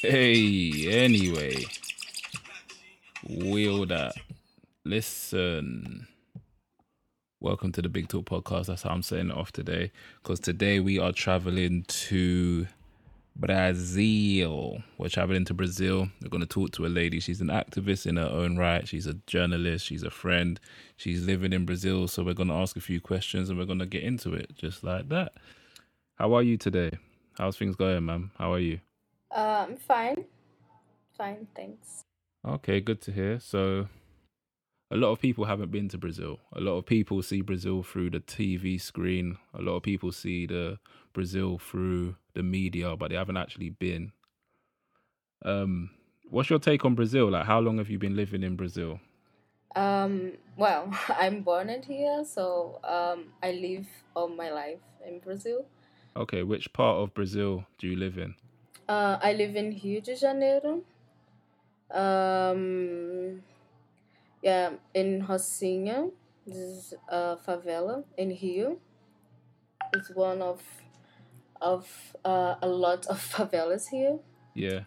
Hey, anyway, wheel that. Listen. Welcome to the Big Talk podcast. That's how I'm saying it off today. Because today we are traveling to Brazil. We're traveling to Brazil. We're going to talk to a lady. She's an activist in her own right. She's a journalist. She's a friend. She's living in Brazil. So we're going to ask a few questions and we're going to get into it just like that. How are you today? How's things going, ma'am? How are you? I'm fine. Fine, thanks. Okay, good to hear. So, a lot of people haven't been to Brazil. A lot of people see Brazil through the TV screen. A lot of people see the Brazil through the media, but they haven't actually been. Um, what's your take on Brazil? Like, how long have you been living in Brazil? Um, well, I'm born in here, so um, I live all my life in Brazil. Okay, which part of Brazil do you live in? Uh, I live in Rio de Janeiro. Um, yeah, in Rocinha. This is a favela in Rio. It's one of of uh, a lot of favelas here. Yeah.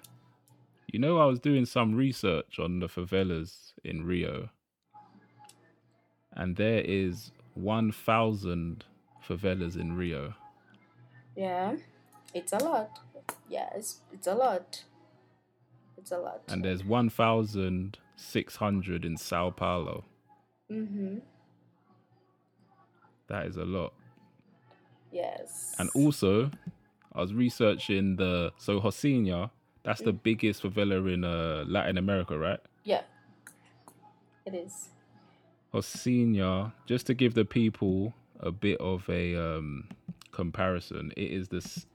You know, I was doing some research on the favelas in Rio, and there is 1,000 favelas in Rio. Yeah, it's a lot. Yeah, it's, it's a lot. It's a lot. And there's 1,600 in Sao Paulo. Mm-hmm. That is a lot. Yes. And also, I was researching the so Rocinha. That's the biggest favela in uh, Latin America, right? Yeah, it is. Rocinha, just to give the people a bit of a um, comparison, it is this.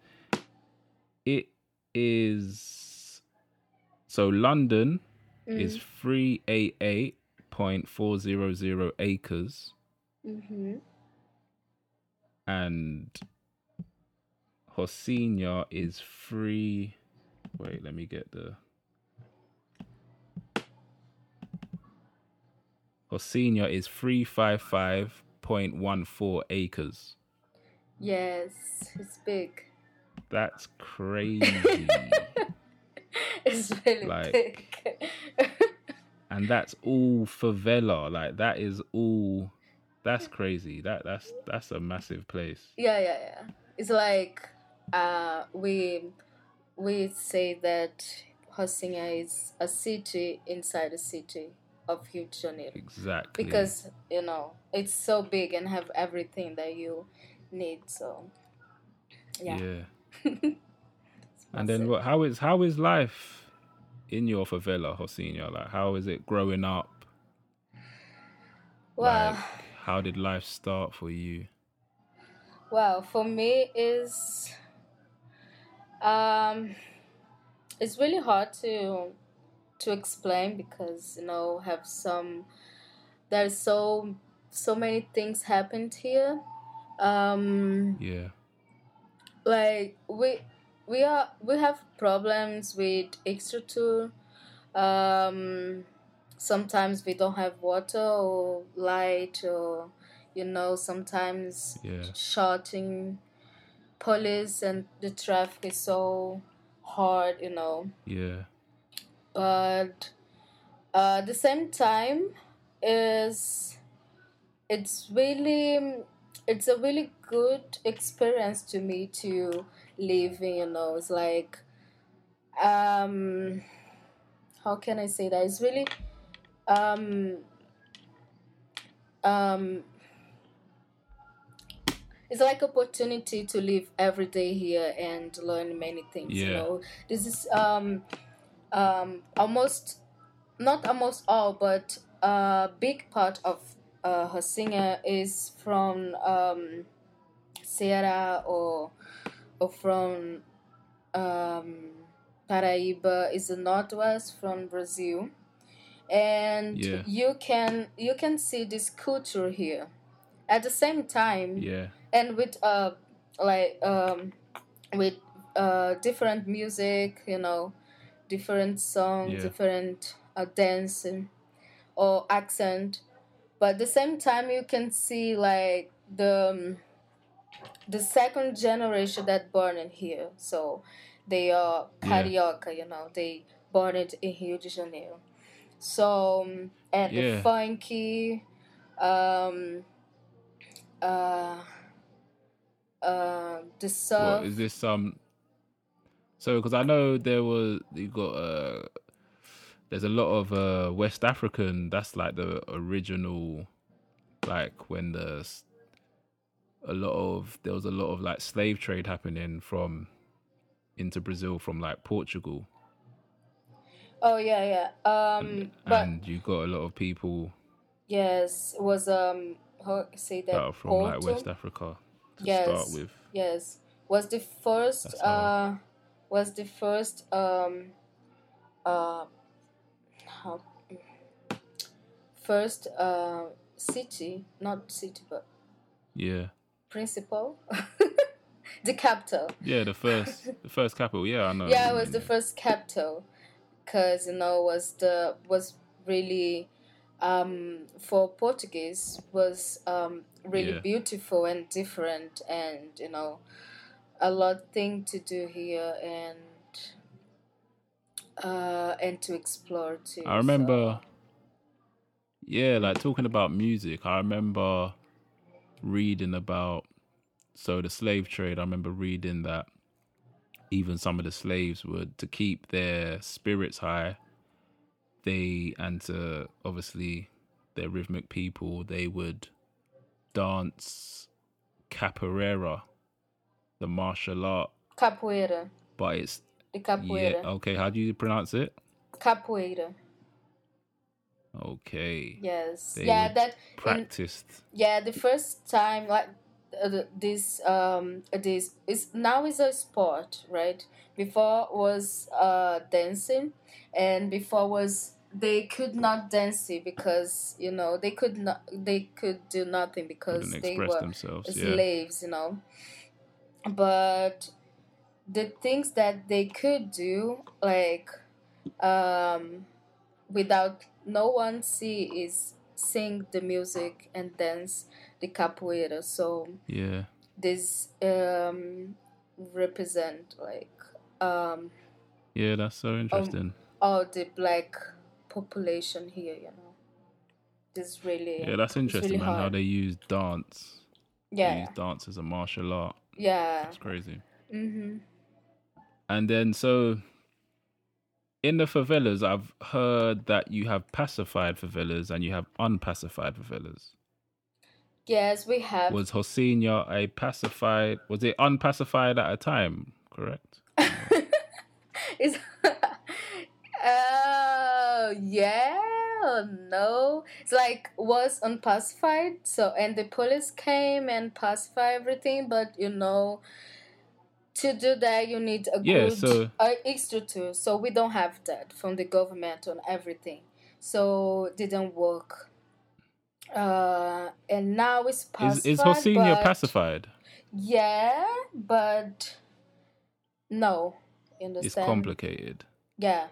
It is so London is three eight eight point four zero zero acres, Mm-hmm. and Rocinha is three. Wait, let me get the. Rocinha is three five five point one four acres. Yes, it's big. That's crazy. It's really Like- big. and that's all favela. Like that is all. That's crazy. That that's that's a massive place. yeah, yeah, yeah. It's like uh, we we say that Rocinha is a city inside a city of Rio de Janeiro. Exactly. because you know it's so big and have everything that you need so yeah, yeah. And then what? How is how is life in your favela, Rocinha? Like how is it growing up? well Like how did life start for you? well for me is um it's really hard to to explain because you know have some there's so so many things happened here um Yeah. Like we we are we have problems with extra tour um sometimes we don't have water or light or you know sometimes Yeah. shouting police and the traffic is so hard you know Yeah. but uh, at the same time is it's really it's a really good experience to me to live in you know it's like um how can i say that? It's really um um it's like opportunity to live every day here and learn many things you know? This is um um almost not almost all but a big part of uh, her singer is from um Ceará or or from um Paraíba is the northwest from Brazil and Yeah. you can you can see this culture here at the same time Yeah. and with uh like um with uh different music you know different songs Yeah. different uh, dancing or accent but at the same time you can see like the um, the second generation that born in here so they are Yeah. carioca, you know, they born it in Rio de Janeiro. So um, and the funky, um, uh, uh, the surf. What is this? Um. So, because I know there was you got uh, there's a lot of uh West African. That's like the original, like when the a lot of there was a lot of like slave trade happening from into Brazil from like Portugal, Oh yeah, yeah. Um, but and you got a lot of people yes, it was um, how say that? from like West Africa to Yes. start with. Yes, was the first uh was the first um uh how first uh city not city but Yeah, principal the capital yeah. The first, the first capital. Yeah, I know. yeah it was you the first capital because you know was the was really um for portuguese was um really Yeah. beautiful and different and you know a lot thing to do here and uh and to explore too I remember, yeah, like talking about music. I remember reading about so the slave trade. I remember reading that even some of the slaves would to keep their spirits high. They and to obviously their rhythmic people, they would dance capoeira, the martial art, capoeira but it's the yeah. capoeira Okay, how do you pronounce it? capoeira Okay, yes They yeah that in, practiced. yeah the first time like uh, this um this is now is a sport right before was uh dancing and before was they could not dance it because you know they could not they could do nothing because they were themselves. Yeah. slaves you know but the things that they could do like um without no one see is sing the music and dance the capoeira so Yeah. this um represent like um Yeah, that's so interesting. all the black population here you know this really yeah, that's interesting, really man. How they use dance. They yeah use dance as a martial art. yeah It's crazy. mm-hmm. And then so in the favelas, I've heard that you have pacified favelas and you have unpacified favelas. yes we have Was Rocinha a pacified? Was it unpacified at a time? Correct. Is oh yeah no? It's like was unpacified. So and the police came and pacified everything, but you know, to do that you need a Yeah, good so- uh, extra tool. So we don't have that from the government on everything. So didn't work. Uh, and now it's Is pacified. is Rocinha but- pacified? Yeah, but no. You understand It's complicated. Yeah.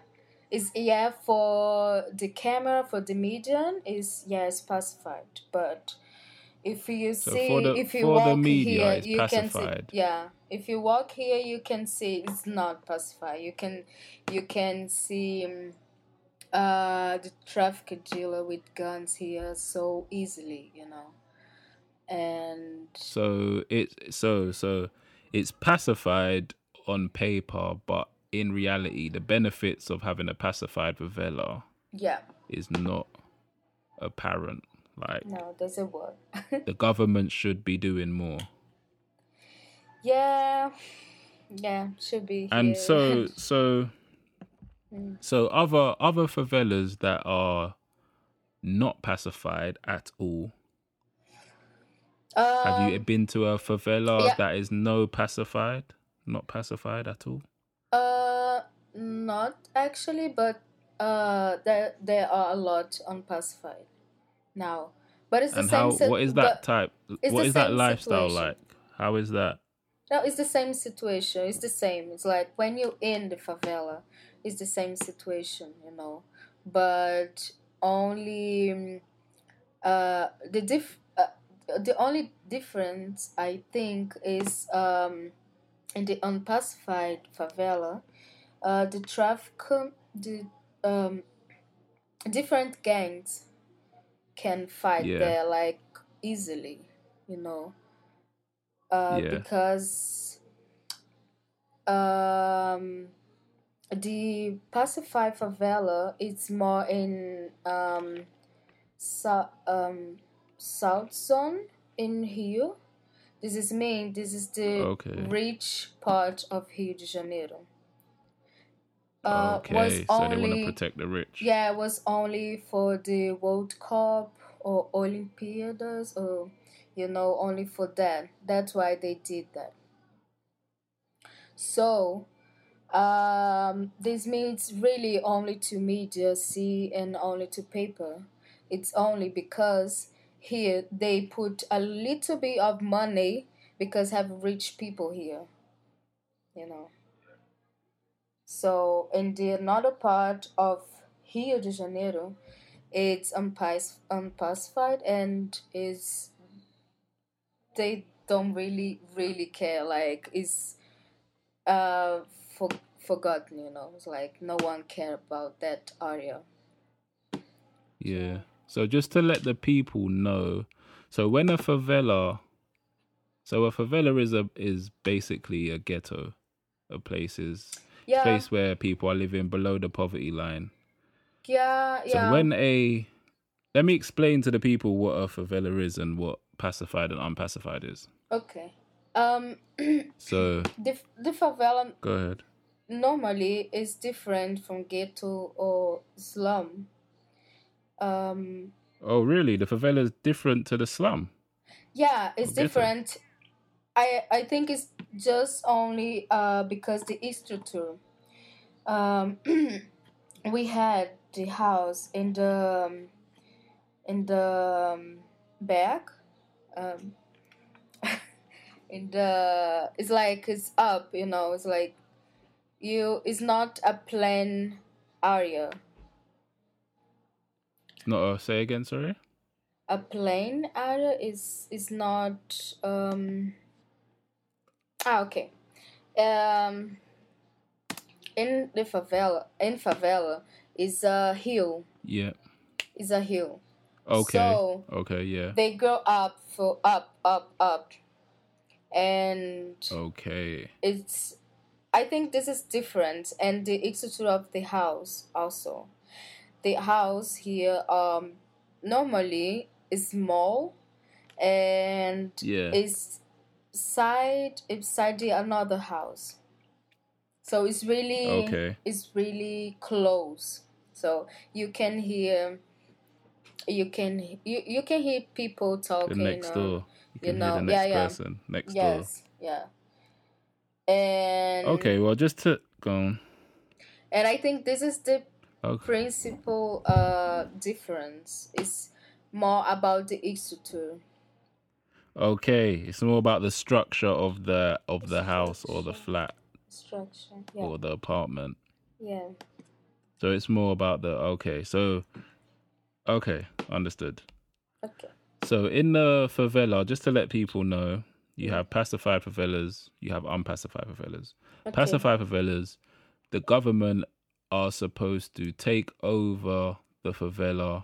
It's yeah for the camera for the median is yeah it's pacified. But if you So see for the- if you for walk media, here you can see yeah. If you walk here you can see it's not pacified. You can you can see um, uh the traffic dealer with guns here so easily, you know. And So it's so so it's pacified on paper, but in reality, the benefits of having a pacified favela yeah, is not apparent. Like no, it doesn't work. the government should be doing more. Yeah, yeah, should be. And here. so so Mm. so other other favelas that are not pacified at all. Have you Um, been to a favela yeah. that is no pacified? Not pacified at all? Uh, not actually, but uh, there there are a lot unpacified now. But it's the and same. how what is that type what is that lifestyle situation. like how is that No, it's the same situation. It's the same. It's like when you're in the favela, it's the same situation, you know. But only um, uh, the diff uh, the only difference I think is um, in the unpacified favela, uh, the traffic, the um, different gangs can fight Yeah. there like easily, you know, uh, Yeah. because um, the pacified favela it's more in um, so, um, south zone in Rio. This is mean. This is the Okay. rich part of Rio de Janeiro. Uh, was okay, so they want only to protect the rich. yeah, it was only for the World Cup or Olympiads or you know only for that. That's why they did that. So um, this means really only to media see and only to paper. It's only because here they put a little bit of money because have rich people here. You know. So in the another part of Rio de Janeiro, it's unpac- unpacified and is they don't really really care. Like it's uh for, forgotten. You know, it's like no one care about that area. Yeah. So just to let the people know, so when a favela, so a favela is a is basically a ghetto, a place is Yeah, place where people are living below the poverty line. yeah, So yeah. when a let me explain to the people what a favela is and what pacified and unpacified is. okay. Um, So the the favela go ahead. normally is different from ghetto or slum. Um, Oh really? The favela is different to the slum. yeah, it's different. I I think it's just only uh because the structure. Um, we had the house in the um, in the um, back. Um, in the it's like it's up, you know. It's like you. It's not a plain area. Not a say again, sorry. a plain area is is not um ah okay um in the favela in favela is a hill Yeah. is a hill Okay. So- okay, yeah. they go up for up up up and Okay. it's I think this is different and the exterior of the house also. The house here um normally is small and Yeah. is side beside the another house. So it's really Okay. it's really close. So you can hear you can you, you can hear people The talking next uh, door. You can hear know, the next yeah, yeah. person next door. Yes, yeah. And. Okay, well just to go on. and I think this is the Okay. principal uh difference. It's more about the structure. Okay. It's more about the structure of the of the house or the flat Structure. Yeah. or the apartment. Yeah. So it's more about the okay. So okay, understood. Okay. So in the favela, just to let people know, you have pacified favelas, you have unpacified favelas. Okay. Pacified favelas, the government are supposed to take over the favela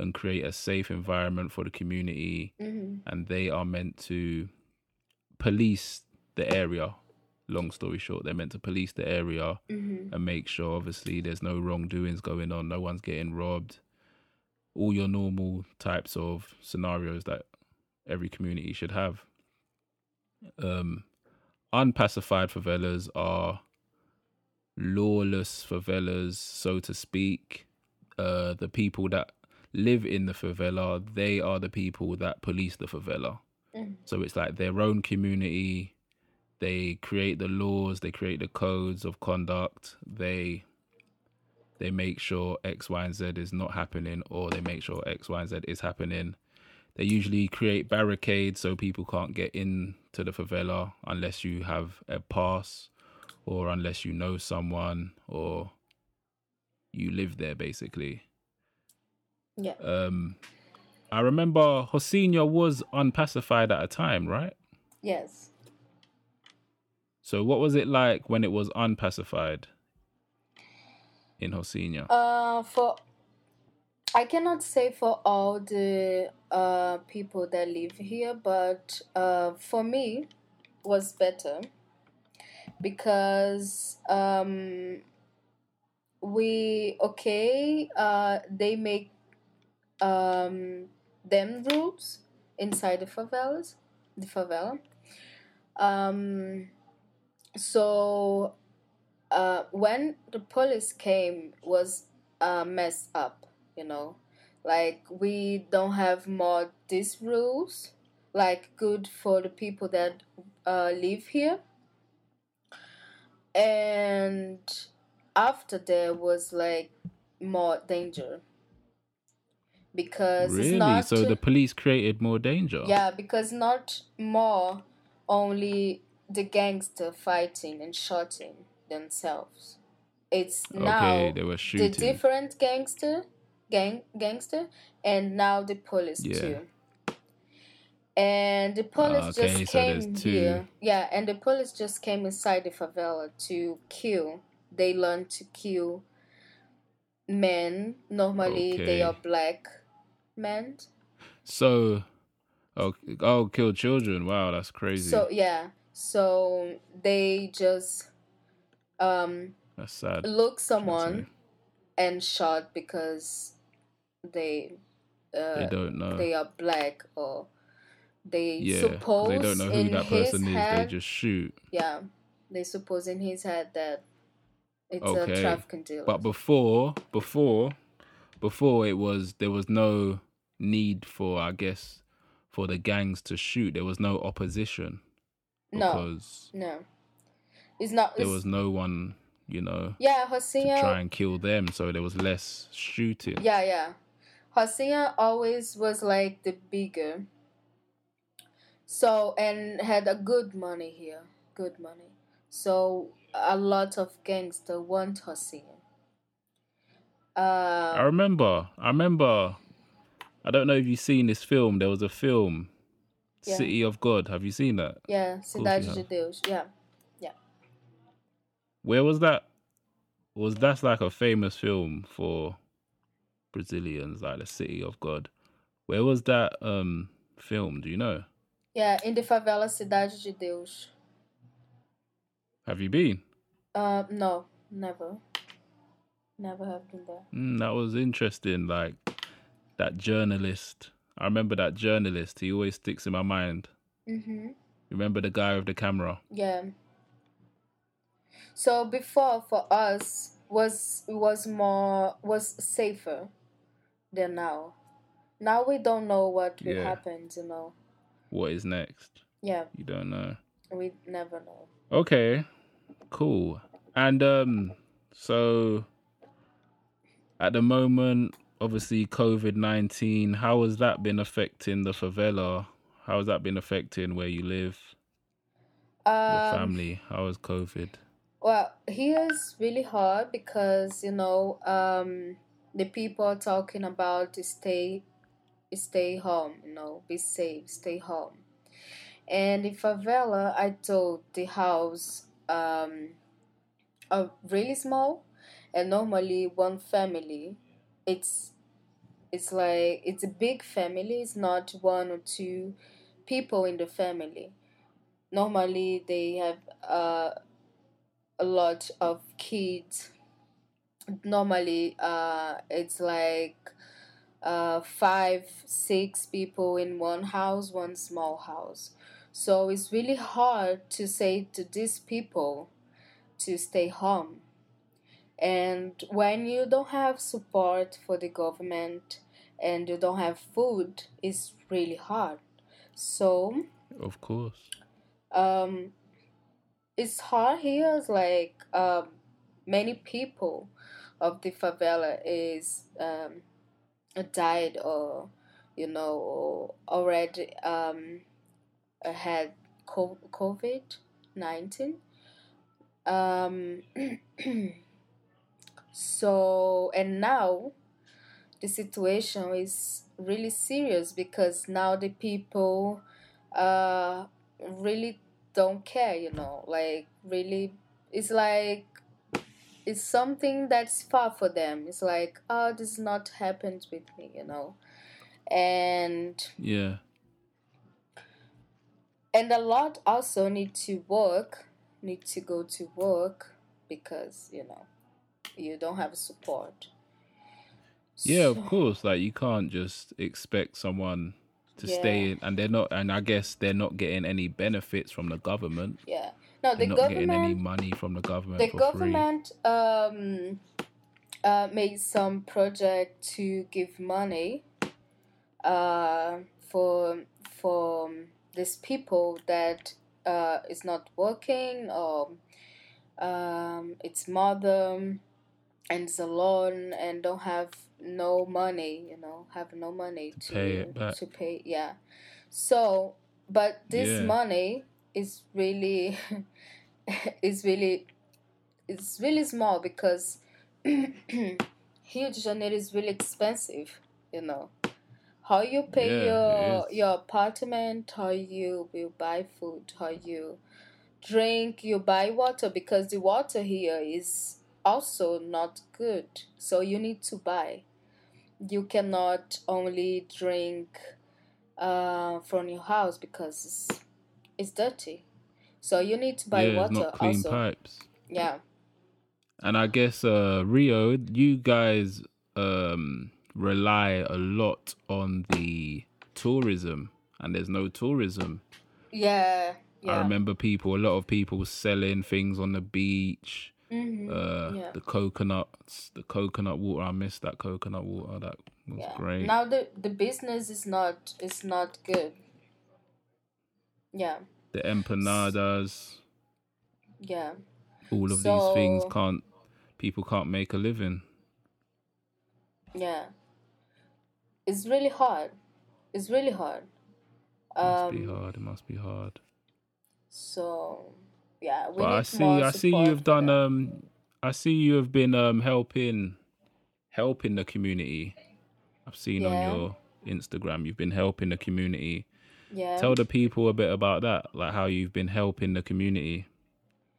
and create a safe environment for the community, Mm-hmm. and they are meant to police the area. Long story short, they're meant to police the area Mm-hmm. and make sure obviously there's no wrongdoings going on, no one's getting robbed, all your normal types of scenarios that every community should have. Um unpacified favelas are lawless favelas, so to speak. Uh the people that live in the favela, they are the people that police the favela. Mhm. So it's like their own community. They create the laws, they create the codes of conduct. They they make sure X, Y, and Z is not happening, or they make sure X, Y, and Z is happening. They usually create barricades so people can't get into the favela unless you have a pass or unless you know someone or you live there basically. Yeah. Um I remember Rocinha was unpacified at a time, right? Yes. So what was it like when it was unpacified in Rocinha? Uh, for I cannot say for all the uh, people that live here, but uh, for me was better because um, we okay uh, they make um, them rules inside the favelas the favela. Um, so uh, when the police came was uh, messed up you know? Like we don't have more these rules like good for the people that uh, live here. And after there was like more danger because it's really? not So the police created more danger? yeah because not more only the gangster fighting and shooting themselves it's now Okay, they were shooting. the different gangster gang gangster and now the police Yeah. too and the police ah, okay, just so came here yeah and the police just came inside the favela to kill they learn to kill men normally they are black men So, oh, oh, kill children. Wow, that's crazy. so yeah so they just um that's sad. look someone and shot because they uh, They don't know. they are black or they yeah, suppose they don't know who that person is. head, They just shoot. yeah, they suppose in his head that it's Okay, a trafficking deal. But before, before, before it was there was no need for I guess for the gangs to shoot. There was no opposition no, because no, it's not. there it's- was no one, you know, yeah, to try and kill them. So there was less shooting. Yeah, yeah. Rocinha always was like the bigger. So and had a good money here, good money. So a lot of gangster want Rocinha. I Uh, remember. I remember. I don't know if you've seen this film. There was a film, Yeah. City of God. Have you seen that? yeah, Cidade de. Deus. Yeah, Yeah. Where was that? Was that's like a famous film for Brazilians, like the City of God. Where was that um film? Do you know? yeah. In the favela Cidade de Deus. Have you been? Uh, no, never, never have been there. Mm, that was interesting. Like that journalist. I remember that journalist. He always sticks in my mind. Mhm. Remember the guy with the camera? Yeah. So before for us was was more was safer than now. Now we don't know what will Yeah. happen, you know. What is next? Yeah, You don't know. we never know. Okay, cool. And um, so at the moment, obviously COVID nineteen. How has that been affecting the favela? How has that been affecting where you live, your Um, family? How has COVID? Well, here is really hard because you know um, the people are talking about to stay, stay home. You know, be safe, stay home. And in favela, I told the house um, are really small, and normally one family, it's it's like it's a big family. It's not one or two people in the family. Normally, they have uh, a lot of kids. Normally, uh, it's like uh, five, six people in one house, one small house. So it's really hard to say to these people to stay home. And when you don't have support for the government and you don't have food, it's really hard. So, Of course. um, it's hard here. It's like um, many people of the favela is um, died or you know already um, had COVID nineteen. Um, so and now the situation is really serious because now the people uh really don't care you know like really it's like it's something that's far for them it's like oh this not happened with me you know and Yeah. and a lot also need to work need to go to work because you know you don't have support Yeah, So- of course. Like you can't just expect someone to stay in, and they're not. And I guess they're not getting any benefits from the government. yeah no the They're not getting any money from the government the government um uh made some project to give money uh for for these people that uh is not working or um it's mother and alone and don't have no money you know have no money to pay it back. to pay yeah so but this Yeah. money is really is really it's really small because huge Janeiro is really expensive you know how you pay Yeah, your your apartment how you will buy food how you drink you buy water because the water here is also not good so you need to buy you cannot only drink uh, from your house because it's, it's dirty so you need to buy. Yeah, water not clean also pipes. yeah And I guess uh Rio, you guys um rely a lot on the tourism, and there's no tourism. yeah yeah I remember people, a lot of people selling things on the beach. Mhm. Uh, Yeah. the coconuts, the coconut water. I miss that coconut water. That was yeah. great. now the the business is not is not good yeah the empanadas, yeah all of these things can't. People can't make a living. yeah it's really hard it's really hard It must be um hard. It must be hard. so yeah we But need I see, more I see you've done. that. Um, I see you have been um helping, helping the community. I've seen Yeah. on your Instagram you've been helping the community. yeah Tell the people a bit about that, like how you've been helping the community,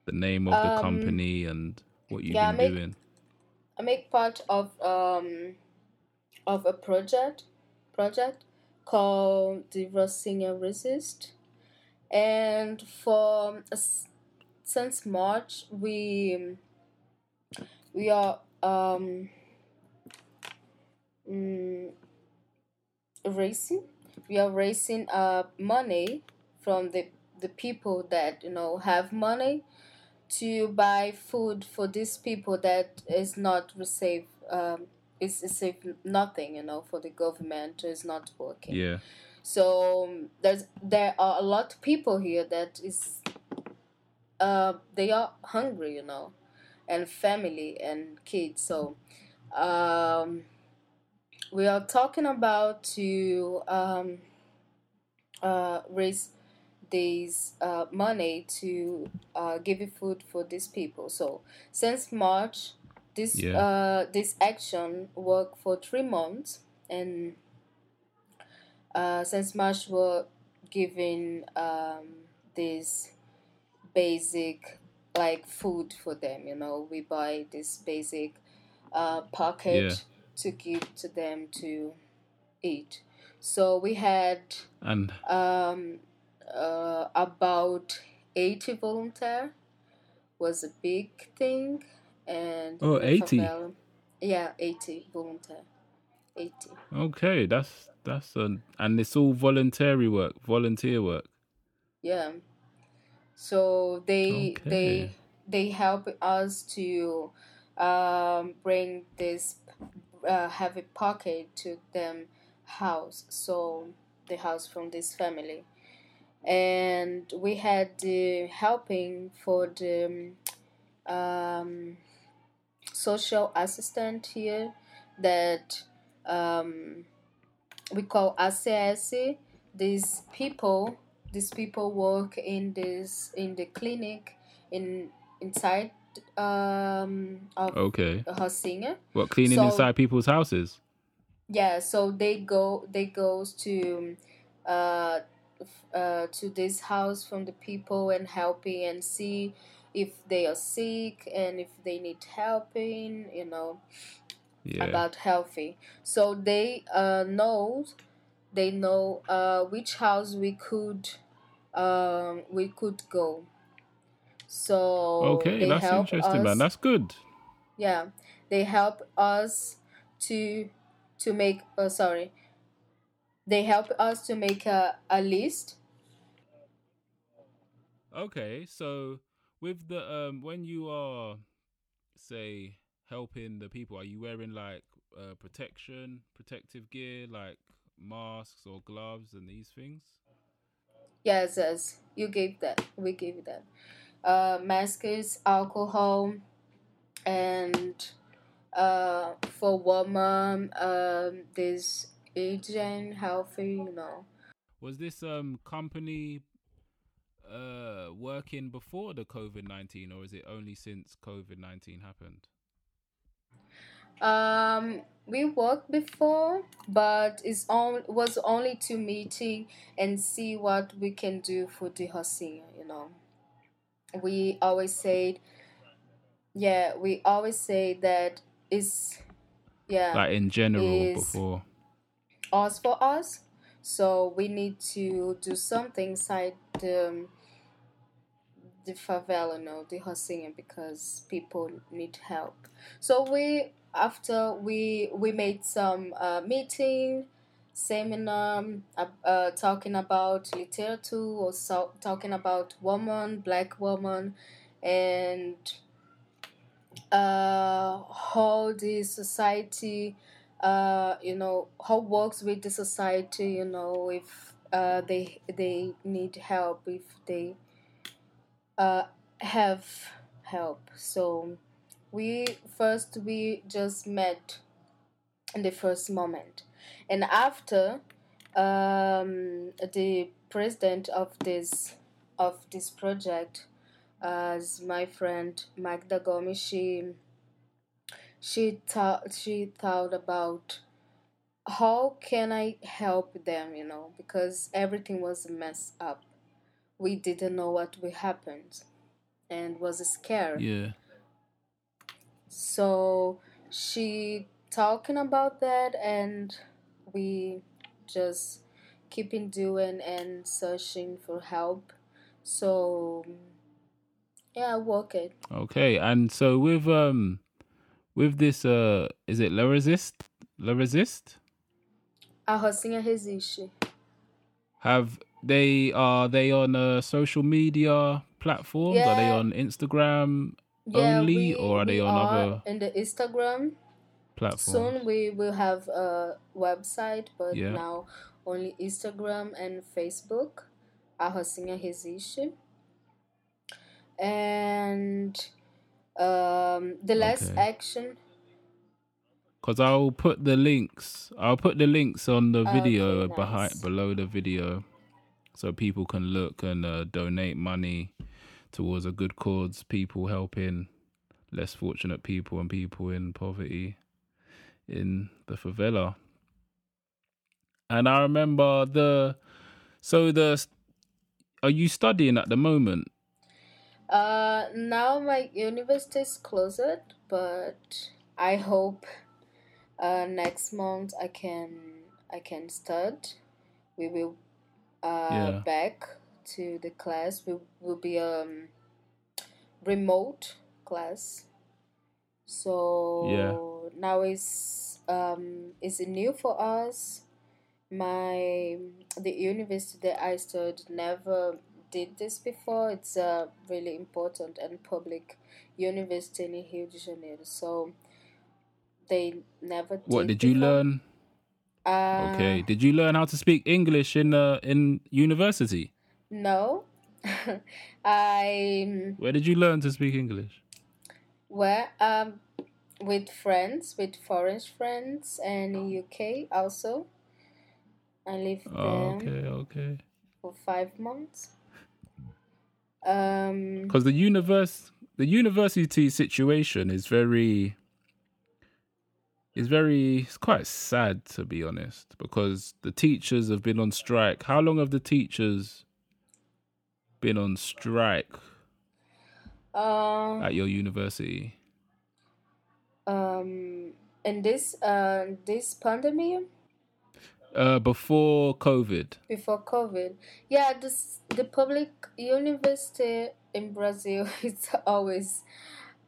the name of the Um, company, and what you've yeah, been make- doing. I make part of um of a project project called the Rocinha Resist, and for since March we we are um mm, raising we are raising uh money from the the people that you know have money to buy food for these people that is not receive um is receive nothing you know for the government is not working. Yeah, so um, there's there are a lot of people here that is uh they are hungry you know and family and kids so um we are talking about to um uh raise this uh, money to uh, give food for these people. So since March, this Yeah. uh, this action worked for three months, and uh, since March we're giving um, this basic like food for them. You know, we buy this basic uh, package Yeah. to give to them to eat. So we had and um, uh, about 80 volunteer was a big thing and Oh, 80? favela- yeah 80 volunteer 80 okay, that's that's a, and it's all voluntary work, volunteer work. yeah so they Okay. they they help us to um, bring this uh, heavy pocket to them house so the house from this family and we had the helping for the um, social assistant here that um, we call ACS. These people, these people work in this in the clinic in inside um, of Okay, Rocinha. what cleaning So- inside people's houses? Yeah, so they go they goes to uh uh, to this house from the people and helping and see if they are sick and if they need helping you know Yeah. about healthy so they uh, know they know uh, which house we could um, we could go so okay, they that's help interesting, us, man. That's good. yeah they help us to to make uh, sorry they help us to make a, a list Okay, so with the um when you are say helping the people, are you wearing like uh, protection, protective gear like masks or gloves and these things? yes yes you gave that we gave that uh, masks alcohol and uh, for woman um, this aging healthy you know Was this um company uh working before the COVID nineteen or is it only since COVID nineteen happened? Um, we worked before, but it's on was only to meeting and see what we can do for the Rocinha, you know. We always said, yeah, we always say that it's, yeah, Like in general before. us for us. So we need to do something inside the the favela, no, the Rocinha, because people need help. So we after we we made some uh, meeting, seminar, uh, uh, talking about literature or so, talking about woman, black woman, and uh, how the society uh, you know how works with the society you know if uh, they they need help if they uh, have help. So we first we just met in the first moment and after um, the president of this of this project as my friend Magda Gomes she she thought she thought about how can I help them, you know, because everything was a mess up. We didn't know what would happen and was scared. Yeah. So she talking about that and we just keeping doing and searching for help. So yeah, work it. Okay, and so with um with this uh is it La Resist? La Resist? A Rocinha resiste. Have they are they on uh, social media platforms? Are they on Instagram Yeah, only we- or are they on are other in the Instagram? platform. Soon we will have a website, but Yeah. now only Instagram and Facebook. A Rocinha Resiste. And um, the last Okay. action. Because I'll put the links. I'll put the links on the video Okay, behind below the video, so people can look and uh, donate money towards a good cause. People helping less fortunate people and people in poverty in the favela. And I remember the. So the. Are you studying at the moment? Uh, now my university is closed, but I hope uh, next month I can I can start. We will uh, Yeah. back to the class. We will be um remote class. So now is um is new for us. My the university that I studied never did this before. It's a really important and public university in Rio de Janeiro. So they never did What did you before. learn? Uh, Okay. Did you learn how to speak English in uh, in university? No. I Where did you learn to speak English? were um with friends, with foreign friends and in UK also. I lived there Oh, okay, okay. for five months. Um Because the universe, the university situation is very. it's very it's quite sad to be honest because the teachers have been on strike. How long have the teachers been on strike Uh, at your university? um, in this uh this pandemic Uh, before COVID. before COVID, yeah, this the public university in Brazil is always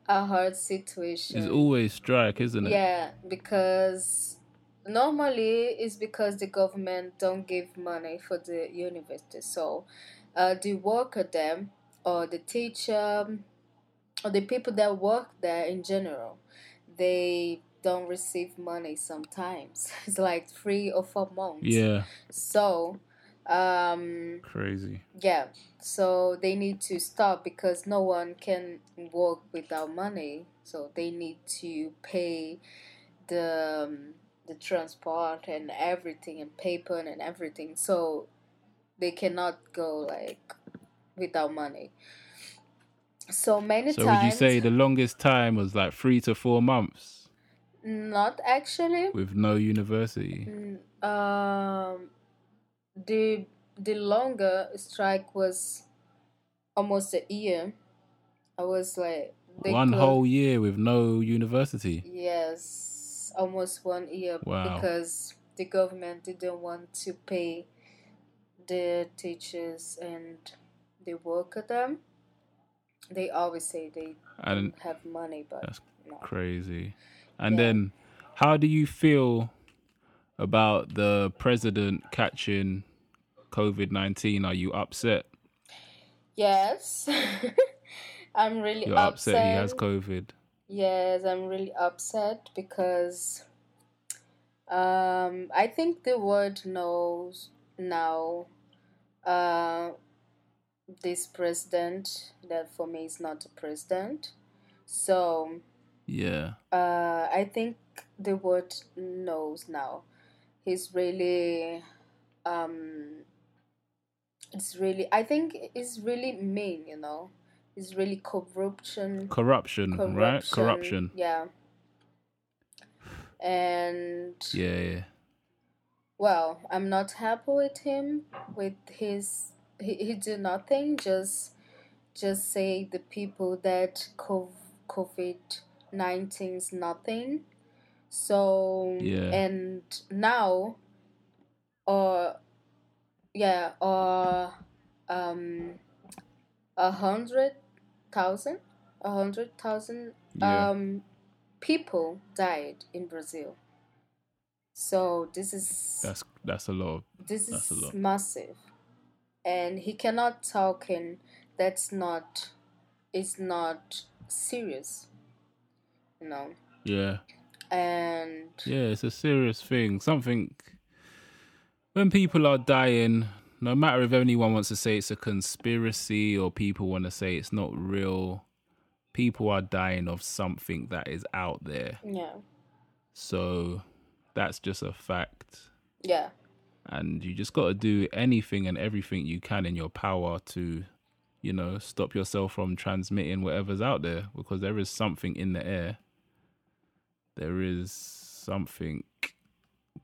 a hard situation. It's always strike, isn't it? Yeah, because normally it's because the government don't give money for the university. So uh, the worker them or the teacher or the people that work there in general, they don't receive money sometimes. It's like three or four months. Yeah, So um crazy. yeah, so they need to stop because no one can work without money. So they need to pay the um, the transport and everything and paper and everything. So they cannot go like without money. So many So times, would you say the longest time was like three to four months not actually. with no university? Mm, Um, the the longer strike was almost a year. I was like One closed- whole year with no university. yes, almost one year Wow. because the government didn't want to pay the teachers and they work at them. They always say they don't have money, but That's no. crazy. And Yeah. then, how do you feel about the president catching COVID 19? Are you upset? Yes, I'm really You're upset, he has COVID. Yes, I'm really upset because um, I think the world knows now uh, this president that for me is not a president. So Yeah. uh, I think the world knows now. He's really, um, it's really, I think it's really mean, you know. It's really corruption Corruption, right? Corruption. Yeah. And Yeah, yeah. Well, I'm not happy with him with his he, he do nothing just just say the people that COVID nineteen is nothing. So Yeah. and now or yeah or um a hundred thousand a hundred thousand Yeah. um people died in Brazil. So this is That's that's a lot. This that's is massive. And he cannot talk in that's not it's not serious. You know. yeah. And Yeah, it's a serious thing. Something when people are dying, no matter if anyone wants to say it's a conspiracy or people want to say it's not real, people are dying of something that is out there. yeah. So that's just a fact. Yeah. And you just got to do anything and everything you can in your power to, you know, stop yourself from transmitting whatever's out there because there is something in the air. There is something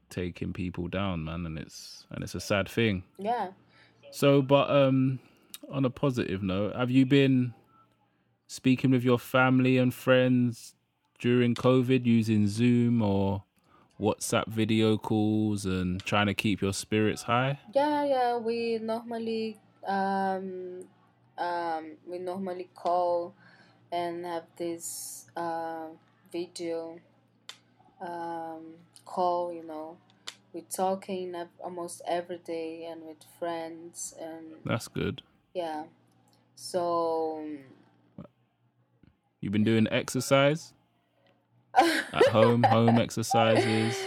taking people down, man, and it's and it's a sad thing. Yeah. So, but um, on a positive note, have you been speaking with your family and friends during COVID using Zoom or WhatsApp video calls and trying to keep your spirits high? Yeah, yeah. We normally um um we normally call and have this uh video um call, you know. We're talking almost every day and with friends and That's good. yeah. So You've been doing exercise at home, home exercises.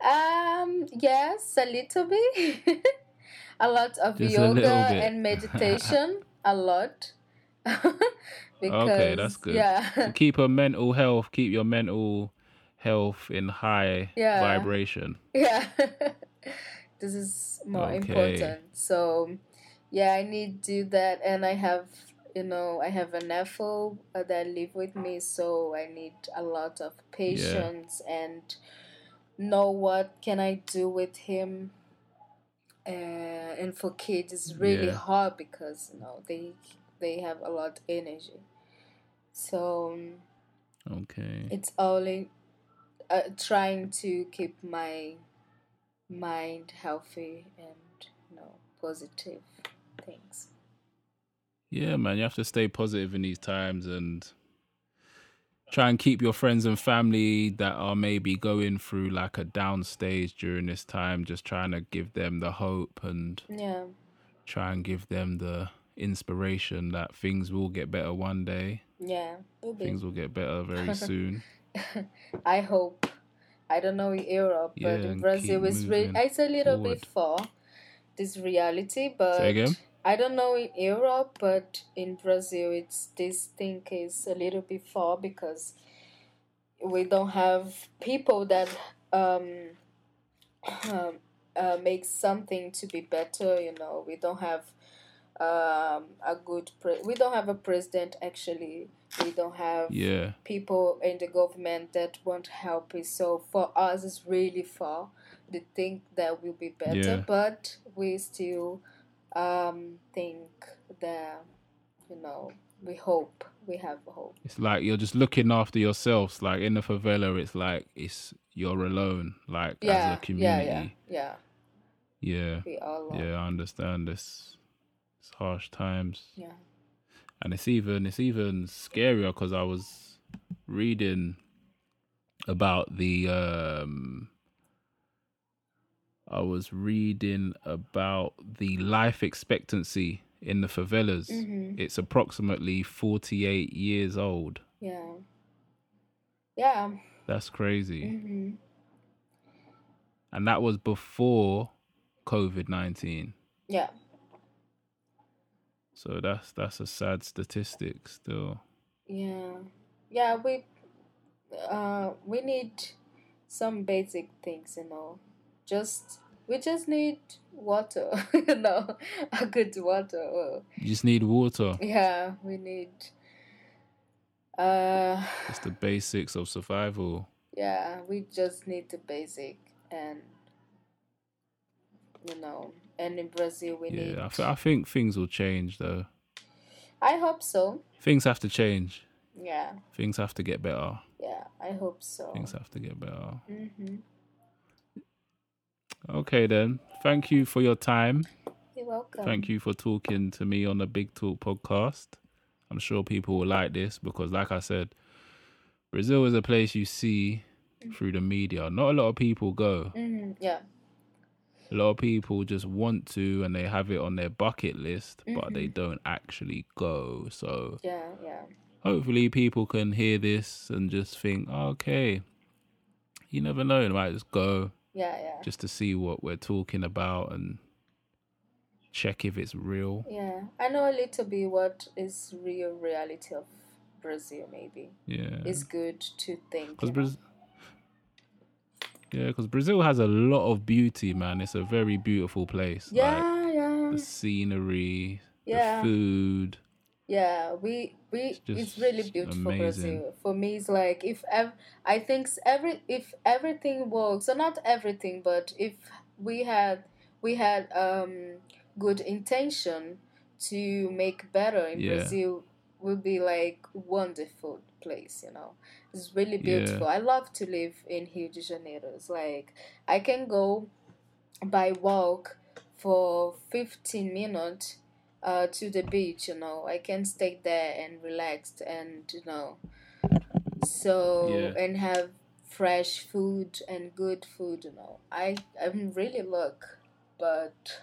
Um, yes, a little bit. a lot of Just yoga and meditation. a lot. because, Okay, that's good. Yeah. To keep your mental health, keep your mental health in high Yeah. vibration. yeah. this is more Okay. important. So, yeah, I need to do that, and I have you know, I have a nephew uh, that live with me, so I need a lot of patience and know what can I do with him. Uh, and for kids, it's really Yeah. hard because you know they they have a lot of energy. So Okay. it's only uh, trying to keep my mind healthy and you know positive things. Yeah, man, you have to stay positive in these times and try and keep your friends and family that are maybe going through like a down stage during this time, just trying to give them the hope and Yeah, try and give them the inspiration that things will get better one day. yeah, will. Things will get better very soon. I hope. I don't know in Europe, but Yeah, in Brazil is it's a little bit forward. far this reality, but Say again? I don't know in Europe, but in Brazil it's this thing is a little bit far because we don't have people that um, um uh, make something to be better. You know, we don't have um a good pre- we don't have a president actually. We don't have Yeah. people in the government that want help us. So for us, it's really far. They think that will be better, Yeah. but we still um, think that you know we hope we have hope. It's like you're just looking after yourselves. Like in the favela, it's like it's you're alone, like as a community. yeah, yeah. Yeah. We all love. Yeah, I understand this. It's harsh times. yeah. and it's even it's even scarier because I was reading about the um I was reading about the life expectancy in the favelas. Mhm. It's approximately 48 years old. Yeah. Yeah. That's crazy. hmm And that was before COVID-19. Yeah. So that's that's a sad statistic still. Yeah. Yeah. We uh we need some basic things, you know. Just we just need water, you know, a good water. Well, You just need water. yeah, we need. Uh, It's the basics of survival. yeah, we just need the basic, and you know, and in Brazil we need. Yeah, I, th- I think things will change though. I hope so. Things have to change. Yeah, Things have to get better. yeah, I hope so. Things have to get better. Mm-hmm. Okay then. Thank you for your time. You're welcome. Thank you for talking to me on the Big Talk podcast. I'm sure people will like this because, like I said, Brazil is a place you see through the media. Not a lot of people go. Mm-hmm. Yeah, A lot of people just want to and they have it on their bucket list, but they Mm-hmm. don't actually go. So yeah, yeah, hopefully people can hear this and just think, okay, you never know, they might just go yeah, yeah. just to see what we're talking about and check if it's real. Yeah, I know a little bit what is real reality of Brazil. Maybe Yeah. it's good to think. Know. Brazil. Yeah, because Brazil has a lot of beauty, man. It's a very beautiful place. Like Yeah, yeah, the scenery, yeah, the food. Yeah. We we It's it's, really beautiful amazing. Brazil. For me, it's like if ev- I think every if everything works, so not everything, but if we had we had um good intention to make better in Yeah. Brazil, would be like wonderful place. You know, it's really Yeah. beautiful. I love to live in Rio de Janeiro. It's like I can go by walk for 15 minutes uh, to the beach you know i can stay there and relax and you know so Yeah. and have fresh food and good food you know i i'm really luck but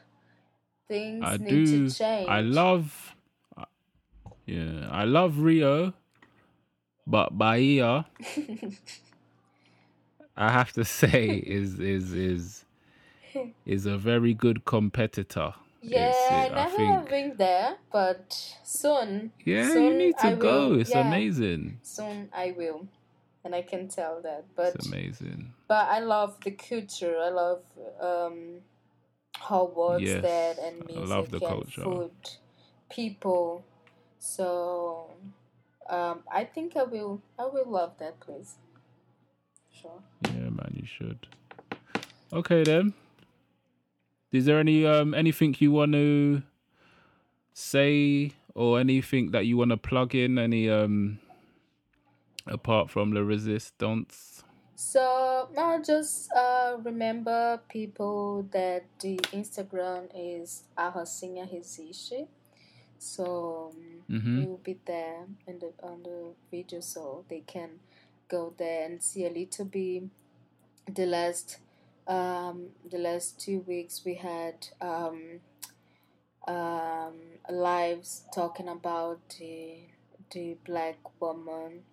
things I need do. to change I love. Yeah, I love Rio, but Bahia, I have to say, is is is is a very good competitor. Yeah It's- i it- never have been there but soon Yeah, you need to I go. will. It's Yeah, amazing. soon i will and i can tell that but It's amazing. but I love the culture. I love um, how works Yes, that and I music love the culture. food, people. So um, I think I will I will love that place. Sure. Yeah, man, you should. Okay then. Is there any um anything you want to say or anything that you want to plug in? Any um apart from the resistance? So now just uh, remember people that the Instagram is our singer Hizishi. So Mhm. it will be there in the on the video so they can go there and see a little bit the last um the last two weeks we had um um lives talking about the the black woman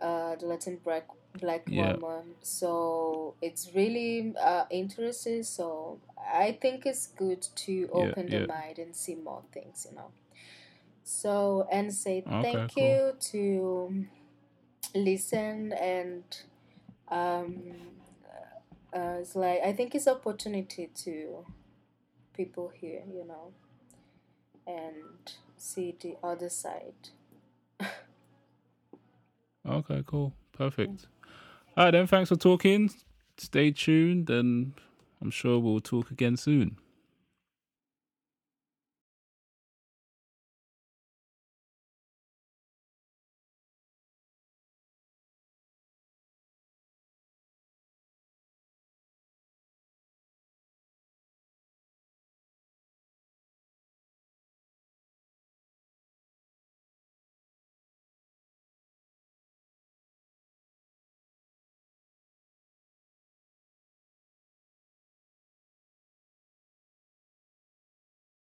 uh the latin black black Yeah. woman so it's really uh interesting so i think it's good to open yeah. the mind and see more things you know so and say Okay, thank cool. you to listen and um uh, it's like i think it's opportunity to people here you know and see the other side Okay, cool. Perfect. All right then, thanks for talking. Stay tuned and I'm sure we'll talk again soon.